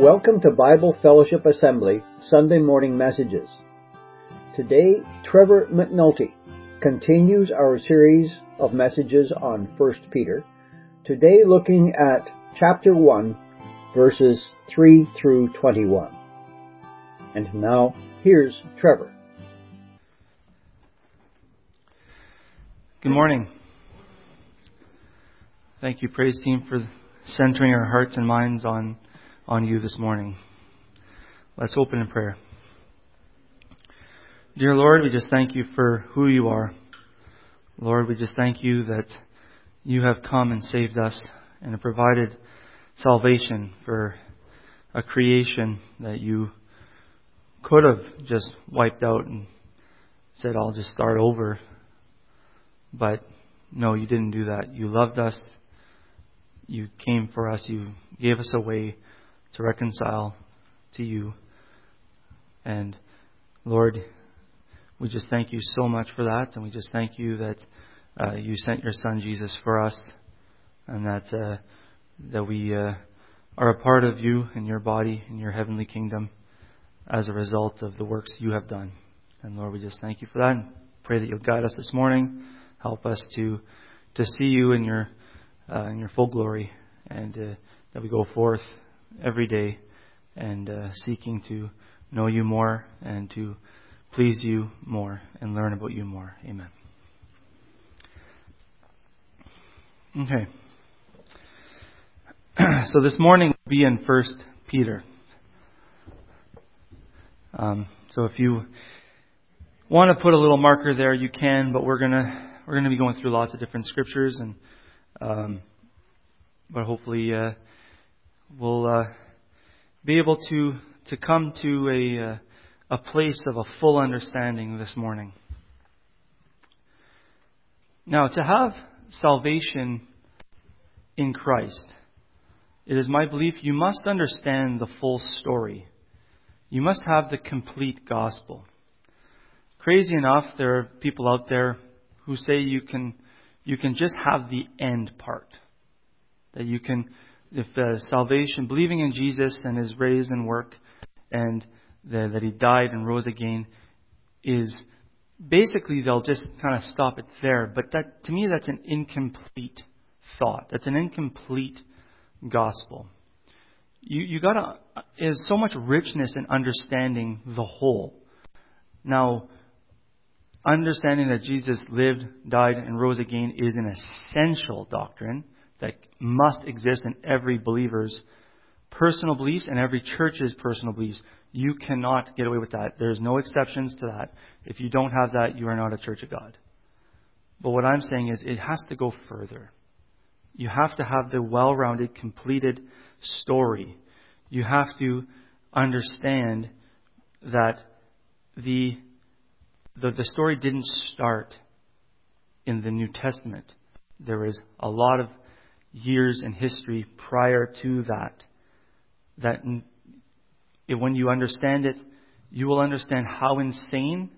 Welcome to Bible Fellowship Assembly Sunday morning messages. Today, Trevor McNulty continues our series of messages on 1 Peter, today looking at chapter 1, verses 3 through 21. And now, here's Trevor. Good morning. Thank you, praise team, for centering our hearts and minds on, on you this morning. Let's open in prayer. Dear Lord, we just thank you for who you are. Lord, we just thank you that you have come and saved us and have provided salvation for a creation that you could have just wiped out and said, I'll just start over. But no, you didn't do that. You loved us you came for us. You gave us a way to reconcile to you. And Lord, we just thank you so much for that. And we just thank you that uh, you sent your Son Jesus for us, and that uh, that we uh, are a part of you and your body in your heavenly kingdom as a result of the works you have done. And Lord, we just thank you for that. And pray that you'll guide us this morning. Help us to to see you in your uh, in your full glory, and uh, that we go forth every day and uh, seeking to know you more and to please you more and learn about you more. Amen. Okay. so this morning we'll be in First Peter. Um, so if you want to put a little marker there, you can. But we're gonna we're gonna be going through lots of different scriptures and um, but hopefully, uh, we'll uh, be able to to come to a uh, a place of a full understanding this morning. Now, to have salvation in Christ, it is my belief you must understand the full story. You must have the complete gospel. Crazy enough, there are people out there who say you can you can just have the end part. That you can, if salvation, believing in Jesus and his raised and work, and the, that he died and rose again, is basically they'll just kind of stop it there. But that, to me, that's an incomplete thought. That's an incomplete gospel. You, you gotta, there's so much richness in understanding the whole. Now, understanding that Jesus lived, died, and rose again is an essential doctrine that must exist in every believer's personal beliefs and every church's personal beliefs. You cannot get away with that. There's no exceptions to that. If you don't have that, you are not a church of God. But what I'm saying is it has to go further. You have to have the well rounded, completed story. You have to understand that the the, the story didn't start in the New Testament. There is a lot of years in history prior to that. That when you understand it, you will understand how insane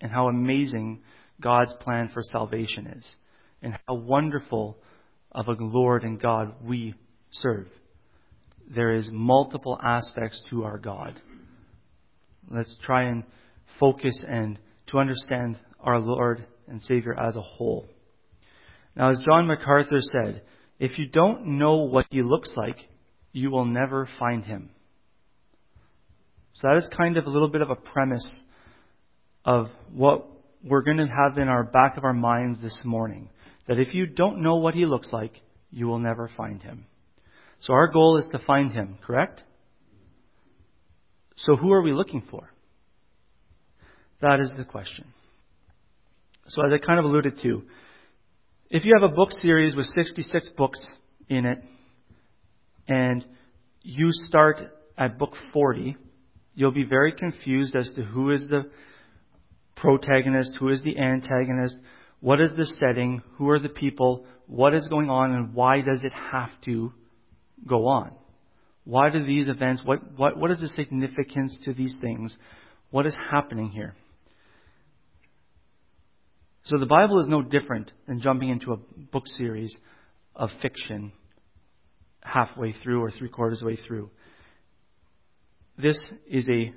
and how amazing God's plan for salvation is, and how wonderful of a Lord and God we serve. There is multiple aspects to our God. Let's try and focus and to understand our Lord and Savior as a whole. Now, as John MacArthur said, if you don't know what he looks like, you will never find him. So that is kind of a little bit of a premise of what we're going to have in our back of our minds this morning. That if you don't know what he looks like, you will never find him. So our goal is to find him, correct? So who are we looking for? That is the question. So, as I kind of alluded to, if you have a book series with 66 books in it, and you start at book 40, you'll be very confused as to who is the protagonist, who is the antagonist, what is the setting, who are the people, what is going on, and why does it have to go on? Why do these events, what, what, what is the significance to these things? What is happening here? So the Bible is no different than jumping into a book series of fiction halfway through or three quarters way through. this is a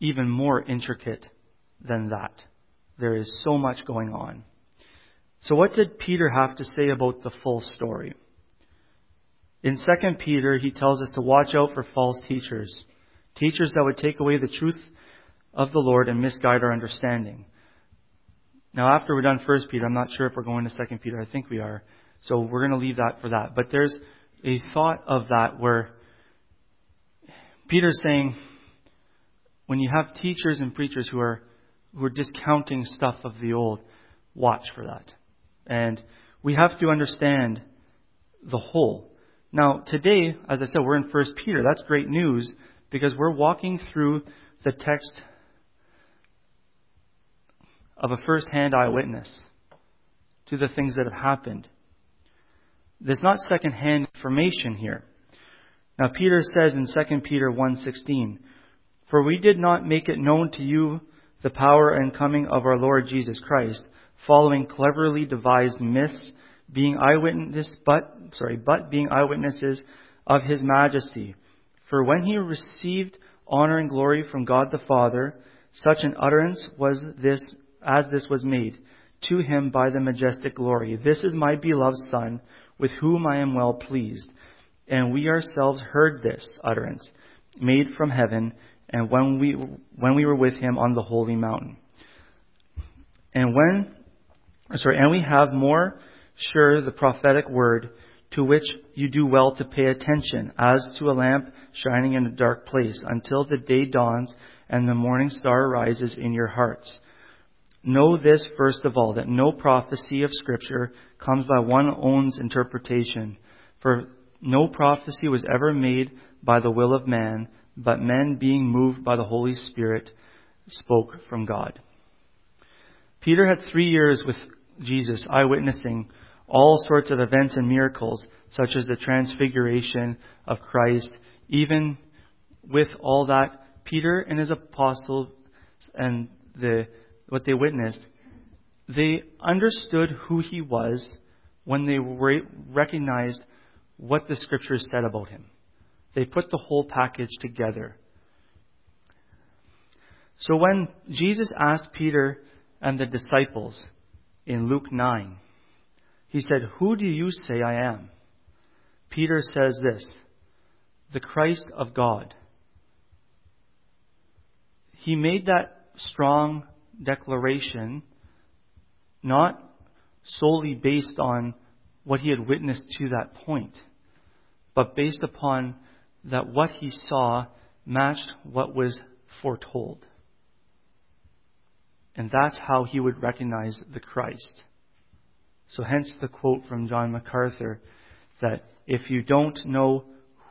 even more intricate than that. There is so much going on. So what did Peter have to say about the full story? In 2 Peter, he tells us to watch out for false teachers. Teachers that would take away the truth of the Lord and misguide our understanding. Now, after we're done First Peter, I'm not sure if we're going to Second Peter. I think we are. So we're going to leave that for that. But there's a thought of that where Peter's saying, when you have teachers and preachers who are who are discounting stuff of the old, watch for that. And we have to understand the whole. Now, today, as I said, we're in First Peter. That's great news because we're walking through the text of a first hand eyewitness to the things that have happened. There's not second hand information here. Now Peter says in 2 Peter 1:16, "For we did not make it known to you the power and coming of our Lord Jesus Christ, following cleverly devised myths, being eyewitnesses but sorry, but being eyewitnesses of his majesty. For when he received honor and glory from God the Father, such an utterance was this as this was made to him by the majestic glory. This is my beloved Son, with whom I am well pleased. And we ourselves heard this utterance made from heaven, and when we when we were with him on the holy mountain. And when sorry, and we have more sure the prophetic word to which you do well to pay attention, as to a lamp shining in a dark place, until the day dawns and the morning star rises in your hearts. Know this first of all, that no prophecy of Scripture comes by one own's interpretation. For no prophecy was ever made by the will of man, but men being moved by the Holy Spirit spoke from God. Peter had three years with Jesus, eyewitnessing all sorts of events and miracles, such as the transfiguration of Christ. Even with all that, Peter and his apostles and the what they witnessed, they understood who he was when they recognized what the scriptures said about him. They put the whole package together. So when Jesus asked Peter and the disciples in Luke 9, he said, Who do you say I am? Peter says this the Christ of God. He made that strong declaration not solely based on what he had witnessed to that point, but based upon that what he saw matched what was foretold. And that's how he would recognize the Christ. So hence the quote from John MacArthur that if you don't know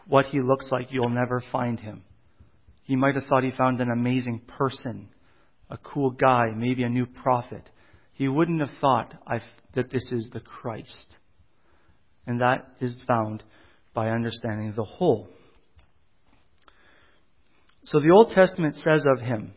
what he looks like, you'll never find him. He might have thought he found an amazing person a cool guy, maybe a new prophet. He wouldn't have thought that this is the Christ. And that is found by understanding the whole. So the Old Testament says of him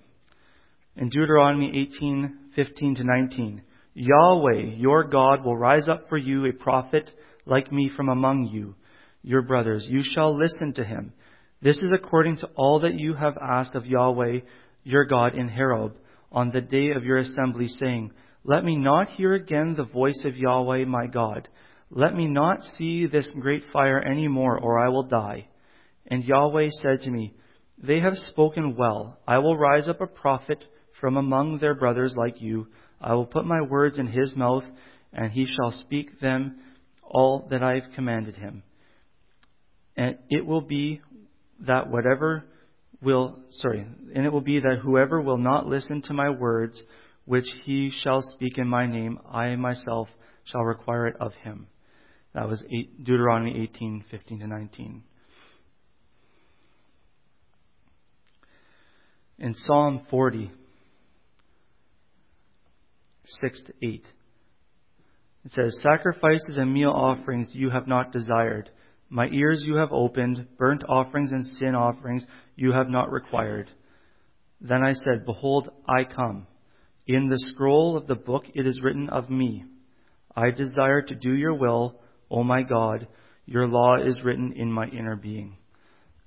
in Deuteronomy 18:15 to 19, Yahweh, your God, will rise up for you a prophet like me from among you, your brothers. You shall listen to him. This is according to all that you have asked of Yahweh, your God, in Horeb on the day of your assembly, saying, Let me not hear again the voice of Yahweh my God. Let me not see this great fire any more, or I will die. And Yahweh said to me, They have spoken well. I will rise up a prophet from among their brothers like you. I will put my words in his mouth, and he shall speak them all that I have commanded him. And it will be that whatever will, sorry, and it will be that whoever will not listen to my words, which he shall speak in my name, I myself shall require it of him. That was Deuteronomy 18, 15 to 19. In Psalm 40, 6 to 8, it says, Sacrifices and meal offerings you have not desired my ears you have opened, burnt offerings and sin offerings you have not required. Then I said, Behold, I come. In the scroll of the book it is written of me. I desire to do your will, O my God. Your law is written in my inner being.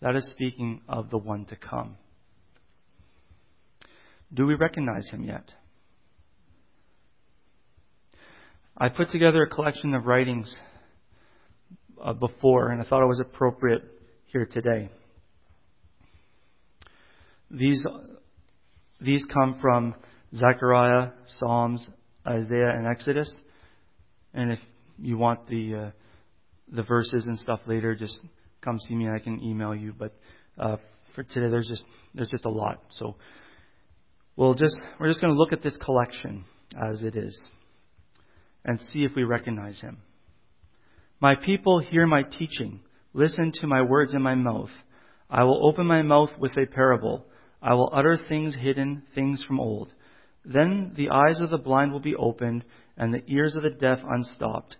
That is speaking of the one to come. Do we recognize him yet? I put together a collection of writings uh, before, and I thought it was appropriate here today. These, these come from Zechariah, Psalms, Isaiah, and Exodus. And if you want the uh, the verses and stuff later, just come see me. I can email you. But uh, for today, there's just there's just a lot. So we'll just we're just going to look at this collection as it is and see if we recognize him. My people hear my teaching. Listen to my words in my mouth. I will open my mouth with a parable. I will utter things hidden, things from old. Then the eyes of the blind will be opened, and the ears of the deaf unstopped.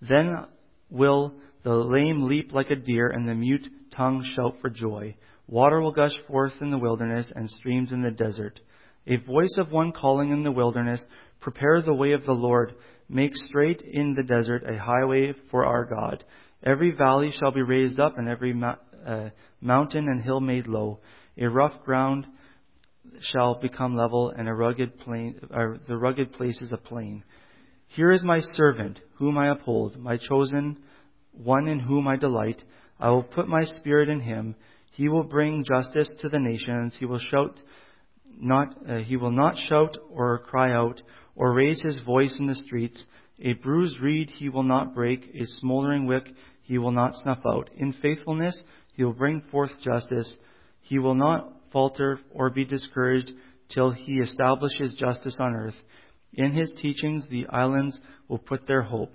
Then will the lame leap like a deer, and the mute tongue shout for joy. Water will gush forth in the wilderness, and streams in the desert. A voice of one calling in the wilderness, Prepare the way of the Lord Make straight in the desert a highway for our God. Every valley shall be raised up, and every mo- uh, mountain and hill made low. A rough ground shall become level, and a rugged plain, uh, the rugged places a plain. Here is my servant, whom I uphold, my chosen one in whom I delight. I will put my spirit in him. He will bring justice to the nations. He will shout, not, uh, he will not shout or cry out or raise his voice in the streets. A bruised reed he will not break, a smoldering wick he will not snuff out. In faithfulness he will bring forth justice. He will not falter or be discouraged till he establishes justice on earth. In his teachings the islands will put their hope.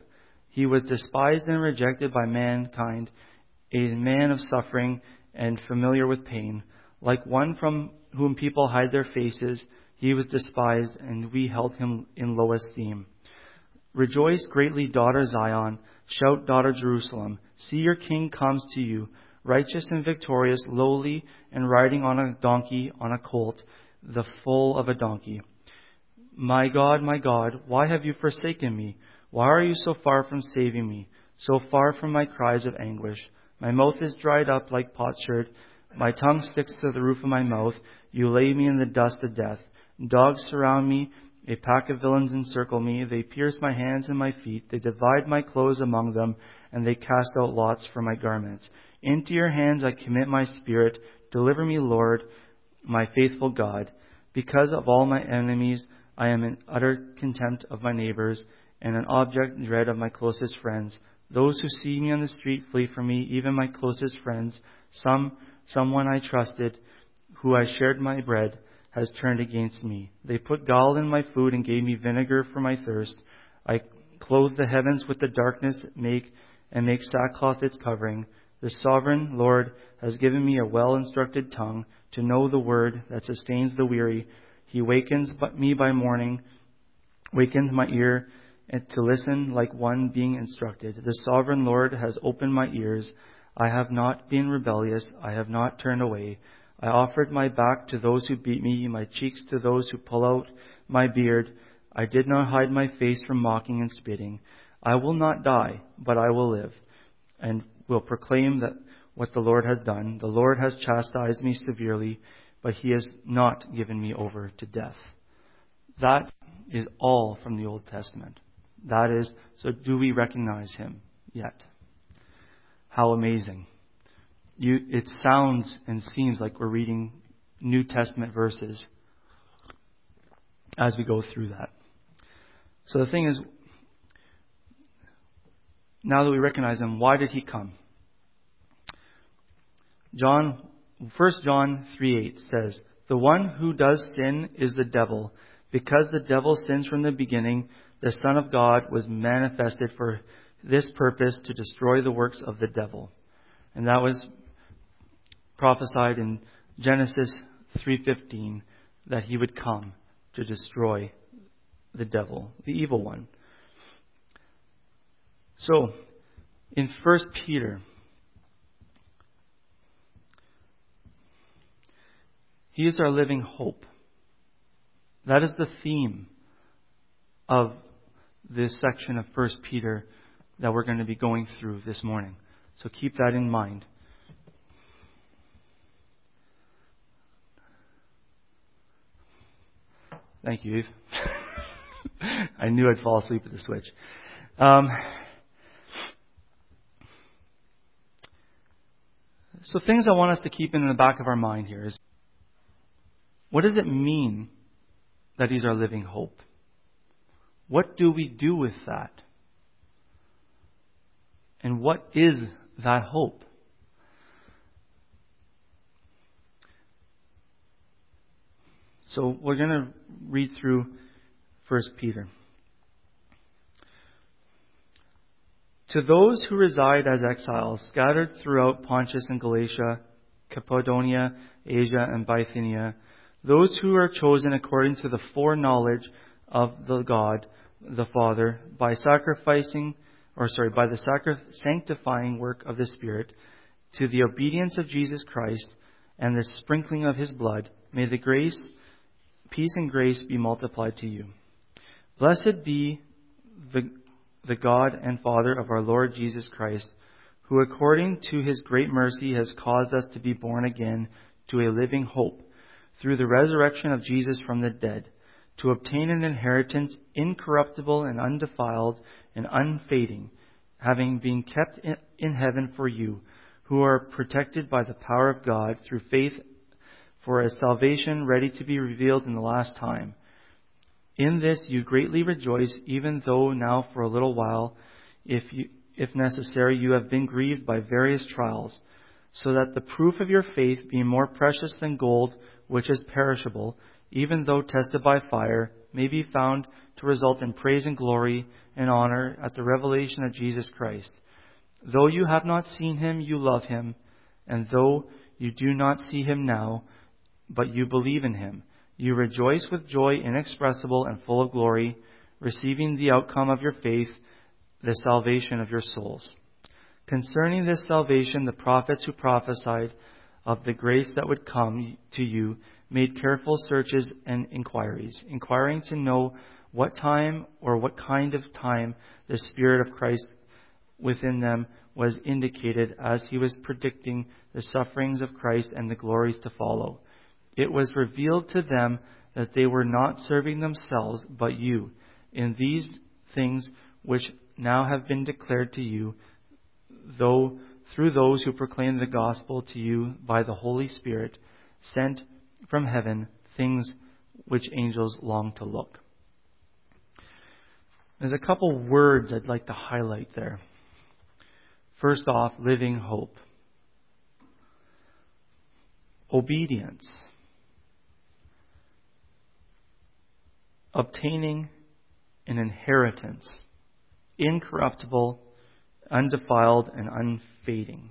He was despised and rejected by mankind, a man of suffering and familiar with pain, like one from whom people hide their faces. He was despised, and we held him in low esteem. Rejoice greatly, daughter Zion. Shout, daughter Jerusalem. See, your king comes to you, righteous and victorious, lowly, and riding on a donkey, on a colt, the foal of a donkey. My God, my God, why have you forsaken me? Why are you so far from saving me, so far from my cries of anguish? My mouth is dried up like potsherd. My tongue sticks to the roof of my mouth. You lay me in the dust of death. Dogs surround me. A pack of villains encircle me. They pierce my hands and my feet. They divide my clothes among them, and they cast out lots for my garments. Into your hands I commit my spirit. Deliver me, Lord, my faithful God. Because of all my enemies, I am in utter contempt of my neighbors, and an object dread of my closest friends. Those who see me on the street flee from me, even my closest friends. Some, someone I trusted, who I shared my bread has turned against me. They put gall in my food and gave me vinegar for my thirst. I clothe the heavens with the darkness make and make sackcloth its covering. The sovereign Lord has given me a well instructed tongue to know the word that sustains the weary. He wakens me by morning, wakens my ear and to listen like one being instructed. The sovereign Lord has opened my ears. I have not been rebellious. I have not turned away. I offered my back to those who beat me, my cheeks to those who pull out my beard. I did not hide my face from mocking and spitting. I will not die, but I will live, and will proclaim that what the Lord has done. The Lord has chastised me severely, but he has not given me over to death. That is all from the Old Testament. That is, so do we recognize him yet? How amazing you, it sounds and seems like we're reading New Testament verses as we go through that. So the thing is, now that we recognize him, why did he come? John, 1 John 3 8 says, The one who does sin is the devil. Because the devil sins from the beginning, the Son of God was manifested for this purpose to destroy the works of the devil. And that was prophesied in Genesis 3:15 that he would come to destroy the devil, the evil one. So, in 1 Peter, he is our living hope. That is the theme of this section of 1 Peter that we're going to be going through this morning. So keep that in mind. Thank you, Eve. I knew I'd fall asleep at the switch. Um, so, things I want us to keep in the back of our mind here is what does it mean that He's our living hope? What do we do with that? And what is that hope? So we're going to read through 1 Peter. To those who reside as exiles, scattered throughout Pontus and Galatia, Cappadocia, Asia, and Bithynia, those who are chosen according to the foreknowledge of the God, the Father, by sacrificing, or sorry, by the sanctifying work of the Spirit, to the obedience of Jesus Christ and the sprinkling of His blood, may the grace, peace and grace be multiplied to you. Blessed be the, the God and Father of our Lord Jesus Christ, who according to His great mercy has caused us to be born again to a living hope through the resurrection of Jesus from the dead, to obtain an inheritance incorruptible and undefiled and unfading, having been kept in heaven for you, who are protected by the power of God through faith for a salvation ready to be revealed in the last time. In this you greatly rejoice, even though now for a little while, if, you, if necessary, you have been grieved by various trials, so that the proof of your faith, being more precious than gold, which is perishable, even though tested by fire, may be found to result in praise and glory and honor at the revelation of Jesus Christ. Though you have not seen him, you love him, and though you do not see him now, but you believe in him, you rejoice with joy inexpressible and full of glory, receiving the outcome of your faith, the salvation of your souls. Concerning this salvation, the prophets who prophesied of the grace that would come to you made careful searches and inquiries, inquiring to know what time or what kind of time the Spirit of Christ within them was indicated as he was predicting the sufferings of Christ and the glories to follow. It was revealed to them that they were not serving themselves, but you, in these things which now have been declared to you, though through those who proclaim the gospel to you by the Holy Spirit, sent from heaven, things which angels long to look. There's a couple words I'd like to highlight there. First off, living hope. Obedience. Obtaining an inheritance, incorruptible undefiled and unfading.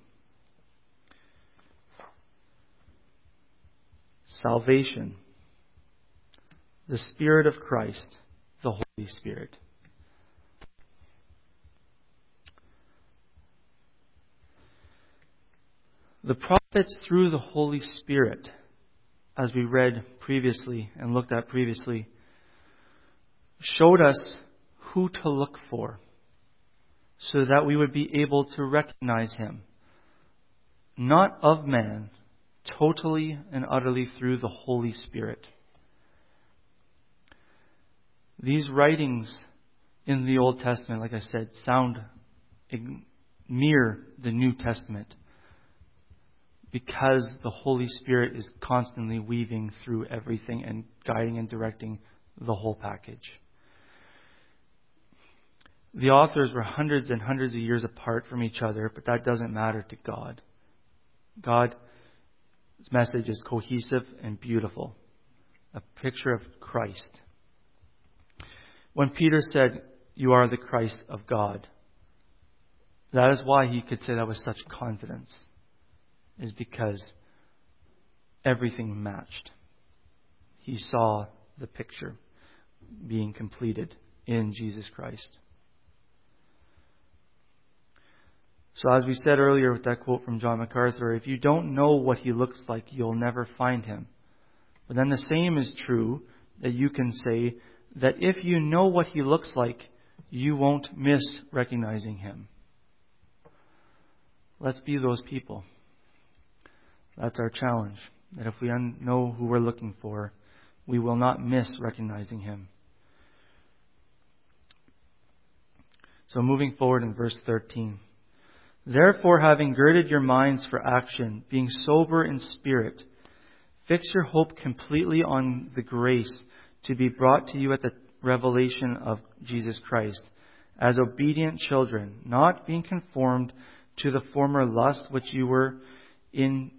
Salvation, the Spirit of Christ, the Holy Spirit. The prophets, through the Holy Spirit, as we read previously and looked at previously, showed us who to look for so that we would be able to recognize him, not of man, totally and utterly through the Holy Spirit. These writings in the Old Testament, like I said, sound near the New Testament because the Holy Spirit is constantly weaving through everything and guiding and directing the whole package. The authors were hundreds and hundreds of years apart from each other, but that doesn't matter to God. God's message is cohesive and beautiful, a picture of Christ. When Peter said, You are the Christ of God, that is why he could say that with such confidence, is because everything matched. He saw the picture being completed in Jesus Christ. So, as we said earlier with that quote from John MacArthur, if you don't know what he looks like, you'll never find him. But then the same is true that you can say that if you know what he looks like, you won't miss recognizing him. Let's be those people. That's our challenge. That if we know who we're looking for, we will not miss recognizing him. So moving forward in verse 13. Therefore, having girded your minds for action, being sober in spirit, fix your hope completely on the grace to be brought to you at the revelation of Jesus Christ, as obedient children, not being conformed to the former lust which you were in,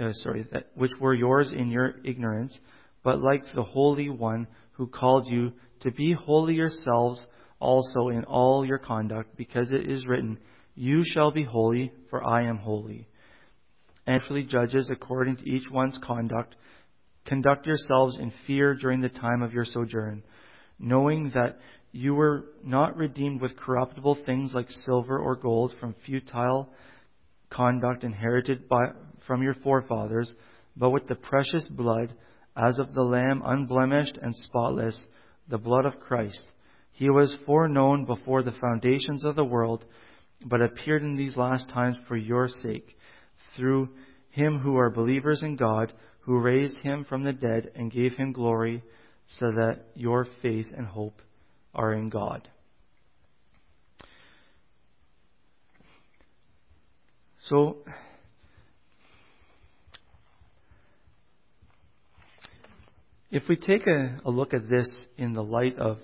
uh, sorry, that, which were yours in your ignorance, but like the Holy One who called you to be holy yourselves also in all your conduct, because it is written, You shall be holy, for I am holy. And truly judges according to each one's conduct, conduct yourselves in fear during the time of your sojourn, knowing that you were not redeemed with corruptible things like silver or gold from futile conduct inherited by, from your forefathers, but with the precious blood, as of the Lamb unblemished and spotless, the blood of Christ he was foreknown before the foundations of the world, but appeared in these last times for your sake, through him who are believers in God, who raised him from the dead and gave him glory, so that your faith and hope are in God. So, if we take a, a look at this in the light of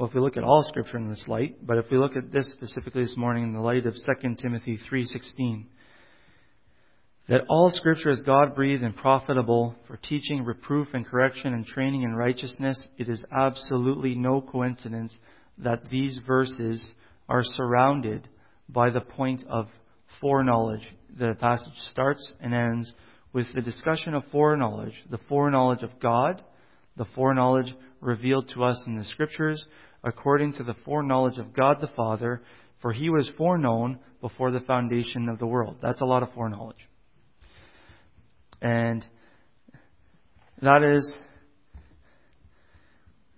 well, if we look at all Scripture in this light, but if we look at this specifically this morning in the light of 2 Timothy 3.16, that all Scripture is God-breathed and profitable for teaching, reproof, and correction and training in righteousness, it is absolutely no coincidence that these verses are surrounded by the point of foreknowledge. The passage starts and ends with the discussion of foreknowledge, the foreknowledge of God, the foreknowledge revealed to us in the Scriptures, according to the foreknowledge of God the Father, for he was foreknown before the foundation of the world. That's a lot of foreknowledge. And that is,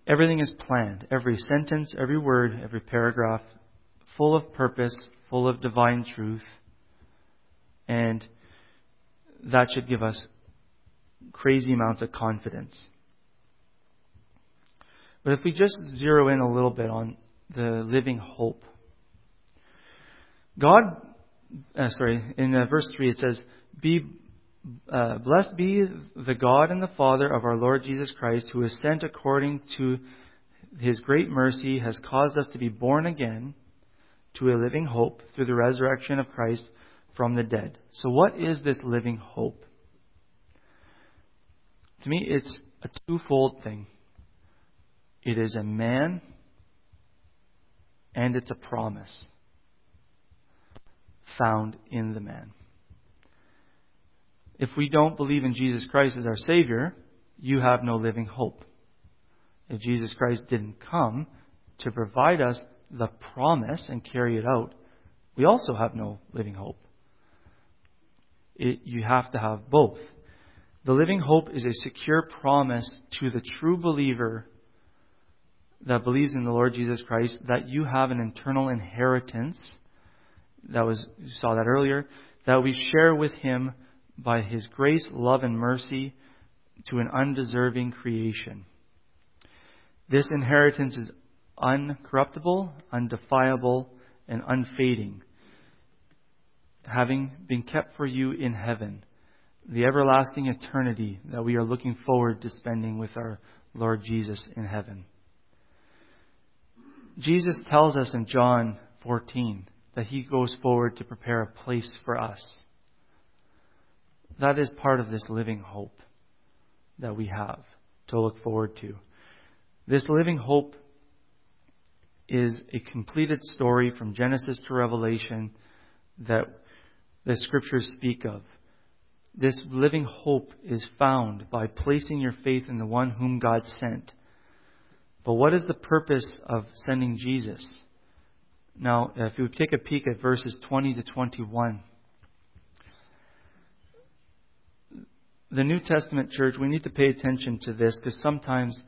everything is planned. Every sentence, every word, every paragraph, full of purpose, full of divine truth. And that should give us crazy amounts of confidence. But if we just zero in a little bit on the living hope, God, uh, sorry, in uh, verse 3 it says, Be uh, blessed be the God and the Father of our Lord Jesus Christ, who has sent according to his great mercy, has caused us to be born again to a living hope through the resurrection of Christ from the dead. So, what is this living hope? To me, it's a twofold thing. It is a man and it's a promise found in the man. If we don't believe in Jesus Christ as our Savior, you have no living hope. If Jesus Christ didn't come to provide us the promise and carry it out, we also have no living hope. It, you have to have both. The living hope is a secure promise to the true believer that believes in the Lord Jesus Christ that you have an eternal inheritance. That was, you saw that earlier, that we share with Him by His grace, love, and mercy to an undeserving creation. This inheritance is uncorruptible, undefiable, and unfading, having been kept for you in heaven, the everlasting eternity that we are looking forward to spending with our Lord Jesus in heaven. Jesus tells us in John 14 that he goes forward to prepare a place for us. That is part of this living hope that we have to look forward to. This living hope is a completed story from Genesis to Revelation that the scriptures speak of. This living hope is found by placing your faith in the one whom God sent but what is the purpose of sending Jesus? Now, if you take a peek at verses 20 to 21, the New Testament church, we need to pay attention to this because sometimes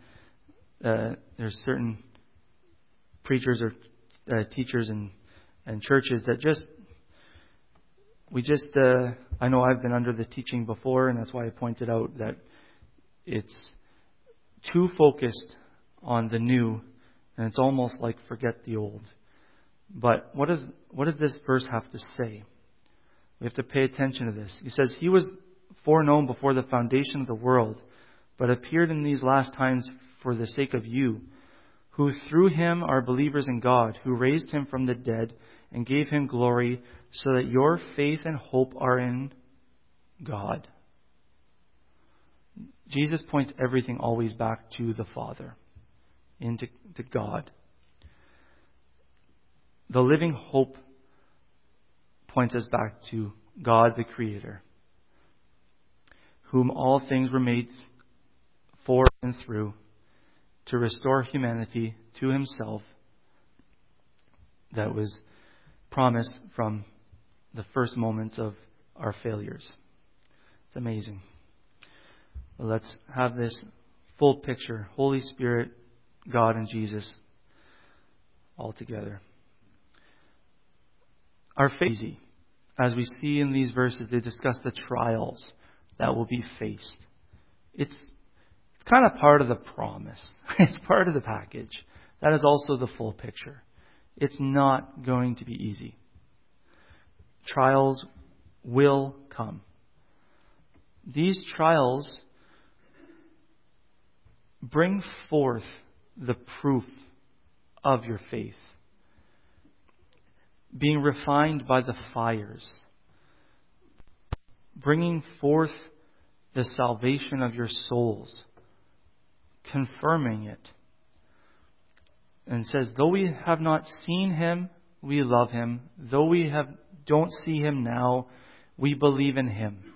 uh, there's certain preachers or uh, teachers and, and churches that just, we just, uh, I know I've been under the teaching before, and that's why I pointed out that it's too focused on the new, and it's almost like forget the old. But what, is, what does this verse have to say? We have to pay attention to this. He says, He was foreknown before the foundation of the world, but appeared in these last times for the sake of you, who through him are believers in God, who raised him from the dead and gave him glory, so that your faith and hope are in God. Jesus points everything always back to the Father, into to God. The living hope points us back to God the Creator, whom all things were made for and through, to restore humanity to Himself that was promised from the first moments of our failures. It's amazing. let's have this full picture Holy Spirit, God, and Jesus all together. Our faith, as we see in these verses, they discuss the trials that will be faced. It's, it's kind of part of the promise. It's part of the package. That is also the full picture. It's not going to be easy. Trials will come. These trials bring forth the proof of your faith. Being refined by the fires, bringing forth the salvation of your souls, confirming it. And says, though we have not seen him, we love him. Though we have, don't see him now, we believe in him,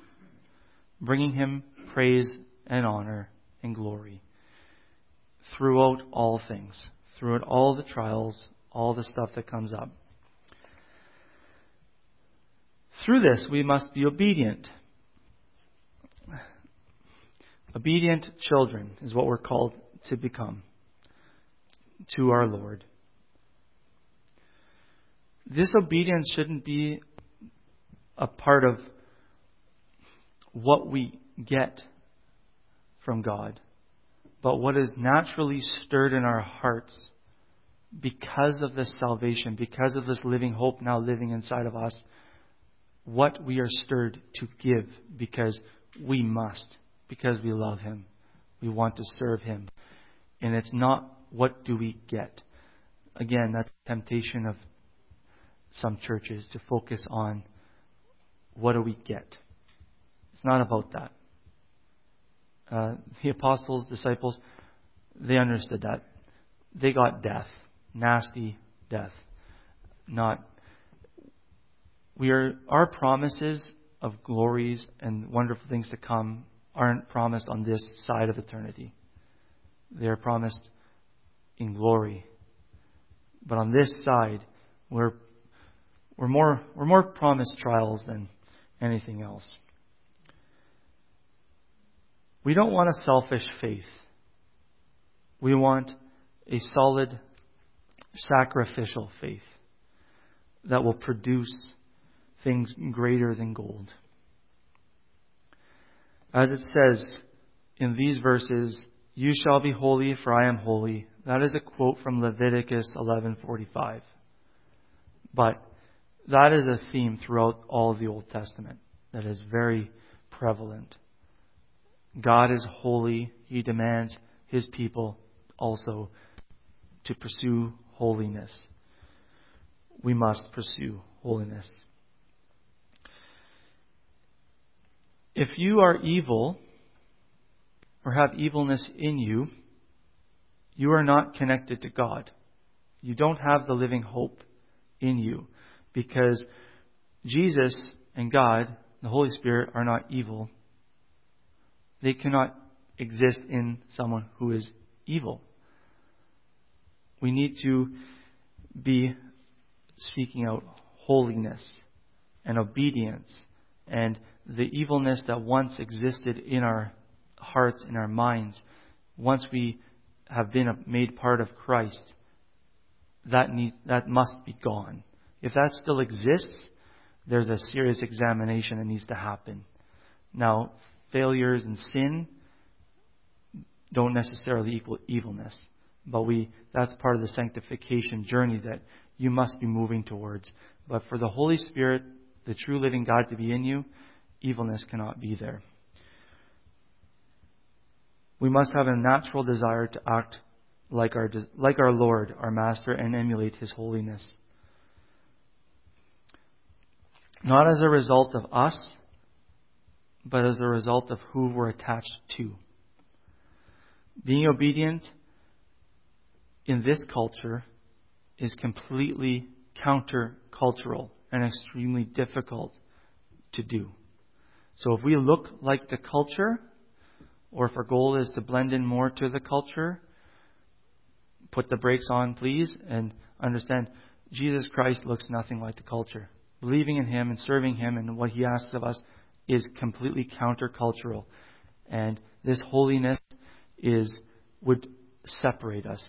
bringing him praise and honor and glory throughout all things, throughout all the trials, all the stuff that comes up. Through this, we must be obedient. Obedient children is what we're called to become to our Lord. This obedience shouldn't be a part of what we get from God, but what is naturally stirred in our hearts because of this salvation, because of this living hope now living inside of us what we are stirred to give because we must, because we love Him. We want to serve Him. And it's not what do we get. Again, that's the temptation of some churches to focus on what do we get. It's not about that. Uh, the apostles, disciples, they understood that. They got death, nasty death, not we are, our promises of glories and wonderful things to come aren't promised on this side of eternity. They are promised in glory. But on this side, we're, we're, more, we're more promised trials than anything else. We don't want a selfish faith. We want a solid, sacrificial faith that will produce things greater than gold. As it says in these verses, you shall be holy for I am holy. That is a quote from Leviticus 11:45. But that is a theme throughout all of the Old Testament that is very prevalent. God is holy. He demands his people also to pursue holiness. We must pursue holiness. If you are evil or have evilness in you, you are not connected to God. You don't have the living hope in you because Jesus and God, the Holy Spirit, are not evil. They cannot exist in someone who is evil. We need to be speaking out holiness and obedience and the evilness that once existed in our hearts, in our minds, once we have been made part of Christ, that, need, that must be gone. If that still exists, there's a serious examination that needs to happen. Now, failures and sin don't necessarily equal evilness. But we, that's part of the sanctification journey that you must be moving towards. But for the Holy Spirit, the true living God to be in you, evilness cannot be there. We must have a natural desire to act like our, like our Lord, our Master, and emulate His holiness. Not as a result of us, but as a result of who we're attached to. Being obedient in this culture is completely countercultural and extremely difficult to do. So if we look like the culture, or if our goal is to blend in more to the culture, put the brakes on, please, and understand Jesus Christ looks nothing like the culture. Believing in Him and serving Him and what He asks of us is completely countercultural. And this holiness is, would separate us,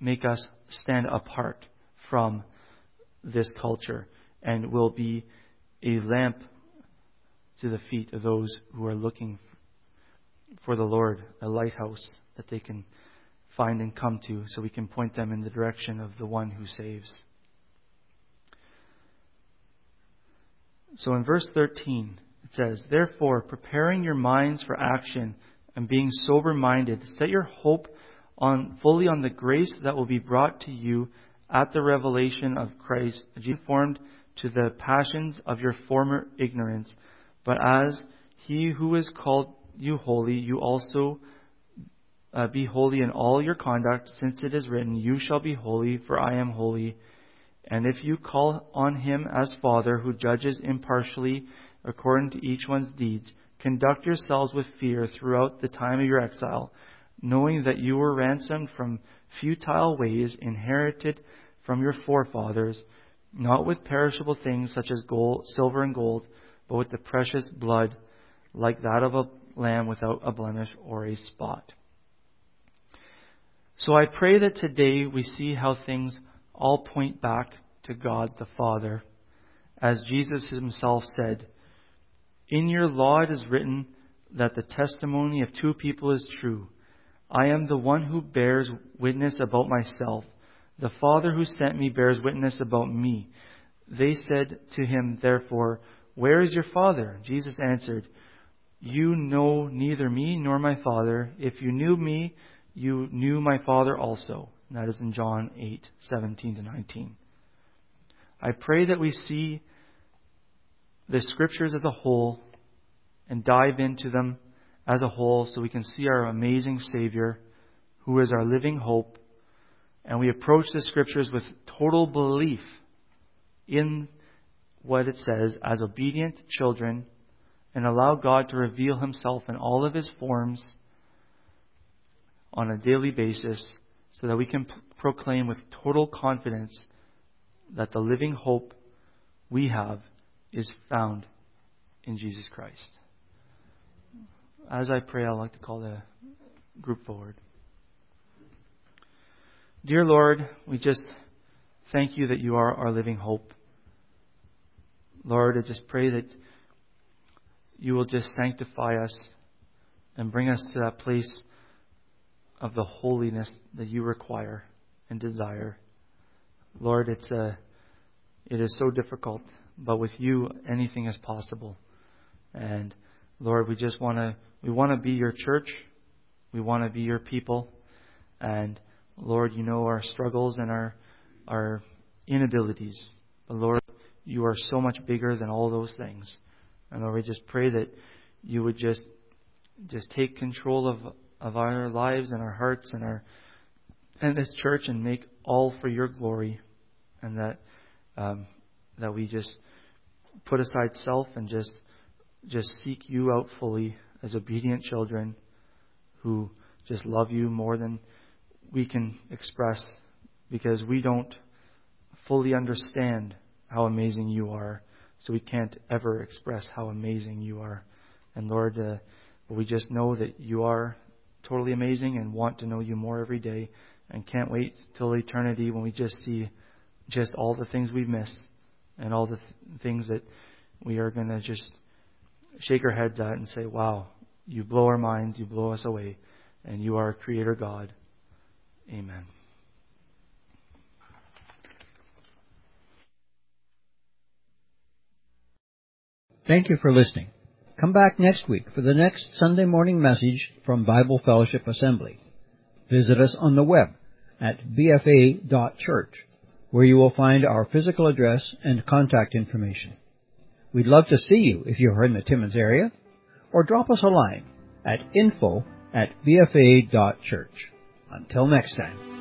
make us stand apart from this culture, and will be a lamp to the feet of those who are looking for the Lord, a lighthouse that they can find and come to so we can point them in the direction of the one who saves. So in verse 13, it says, Therefore, preparing your minds for action and being sober minded, set your hope on, fully on the grace that will be brought to you at the revelation of Christ, conformed to the passions of your former ignorance. But as he who is called you holy, you also uh, be holy in all your conduct, since it is written, You shall be holy, for I am holy. And if you call on him as Father, who judges impartially according to each one's deeds, conduct yourselves with fear throughout the time of your exile, knowing that you were ransomed from futile ways inherited from your forefathers, not with perishable things such as gold, silver and gold, but with the precious blood like that of a lamb without a blemish or a spot. So I pray that today we see how things all point back to God the Father. As Jesus himself said, In your law it is written that the testimony of two people is true. I am the one who bears witness about myself. The Father who sent me bears witness about me. They said to him, therefore, Where is your Father? Jesus answered, You know neither me nor my Father. If you knew me, you knew my Father also. And that is in John 8, 17 to 19. I pray that we see the Scriptures as a whole and dive into them as a whole so we can see our amazing Savior, who is our living hope. And we approach the scriptures with total belief in what it says as obedient children and allow God to reveal himself in all of his forms on a daily basis so that we can p- proclaim with total confidence that the living hope we have is found in Jesus Christ. As I pray, I'd like to call the group forward. Dear Lord, we just thank you that you are our living hope. Lord, I just pray that you will just sanctify us and bring us to that place of the holiness that you require and desire. Lord, it's a, it is so difficult, but with you, anything is possible. And Lord, we just want to, we want to be your church. We want to be your people. And Lord, you know our struggles and our, our inabilities. But Lord, you are so much bigger than all those things. And Lord, we just pray that you would just, just take control of, of our lives and our hearts and our, and this church and make all for your glory. And that, um, that we just put aside self and just, just seek you out fully as obedient children who just love you more than we can express because we don't fully understand how amazing you are. So we can't ever express how amazing you are. And Lord, uh, we just know that you are totally amazing and want to know you more every day and can't wait till eternity when we just see just all the things we miss and all the th- things that we are going to just shake our heads at and say, wow, you blow our minds, you blow us away. and you are Creator God. Amen. Thank you for listening. Come back next week for the next Sunday morning message from Bible Fellowship Assembly. Visit us on the web at bfa.church, where you will find our physical address and contact information. We'd love to see you if you're in the Timmins area, or drop us a line at info at bfa.church. Until next time.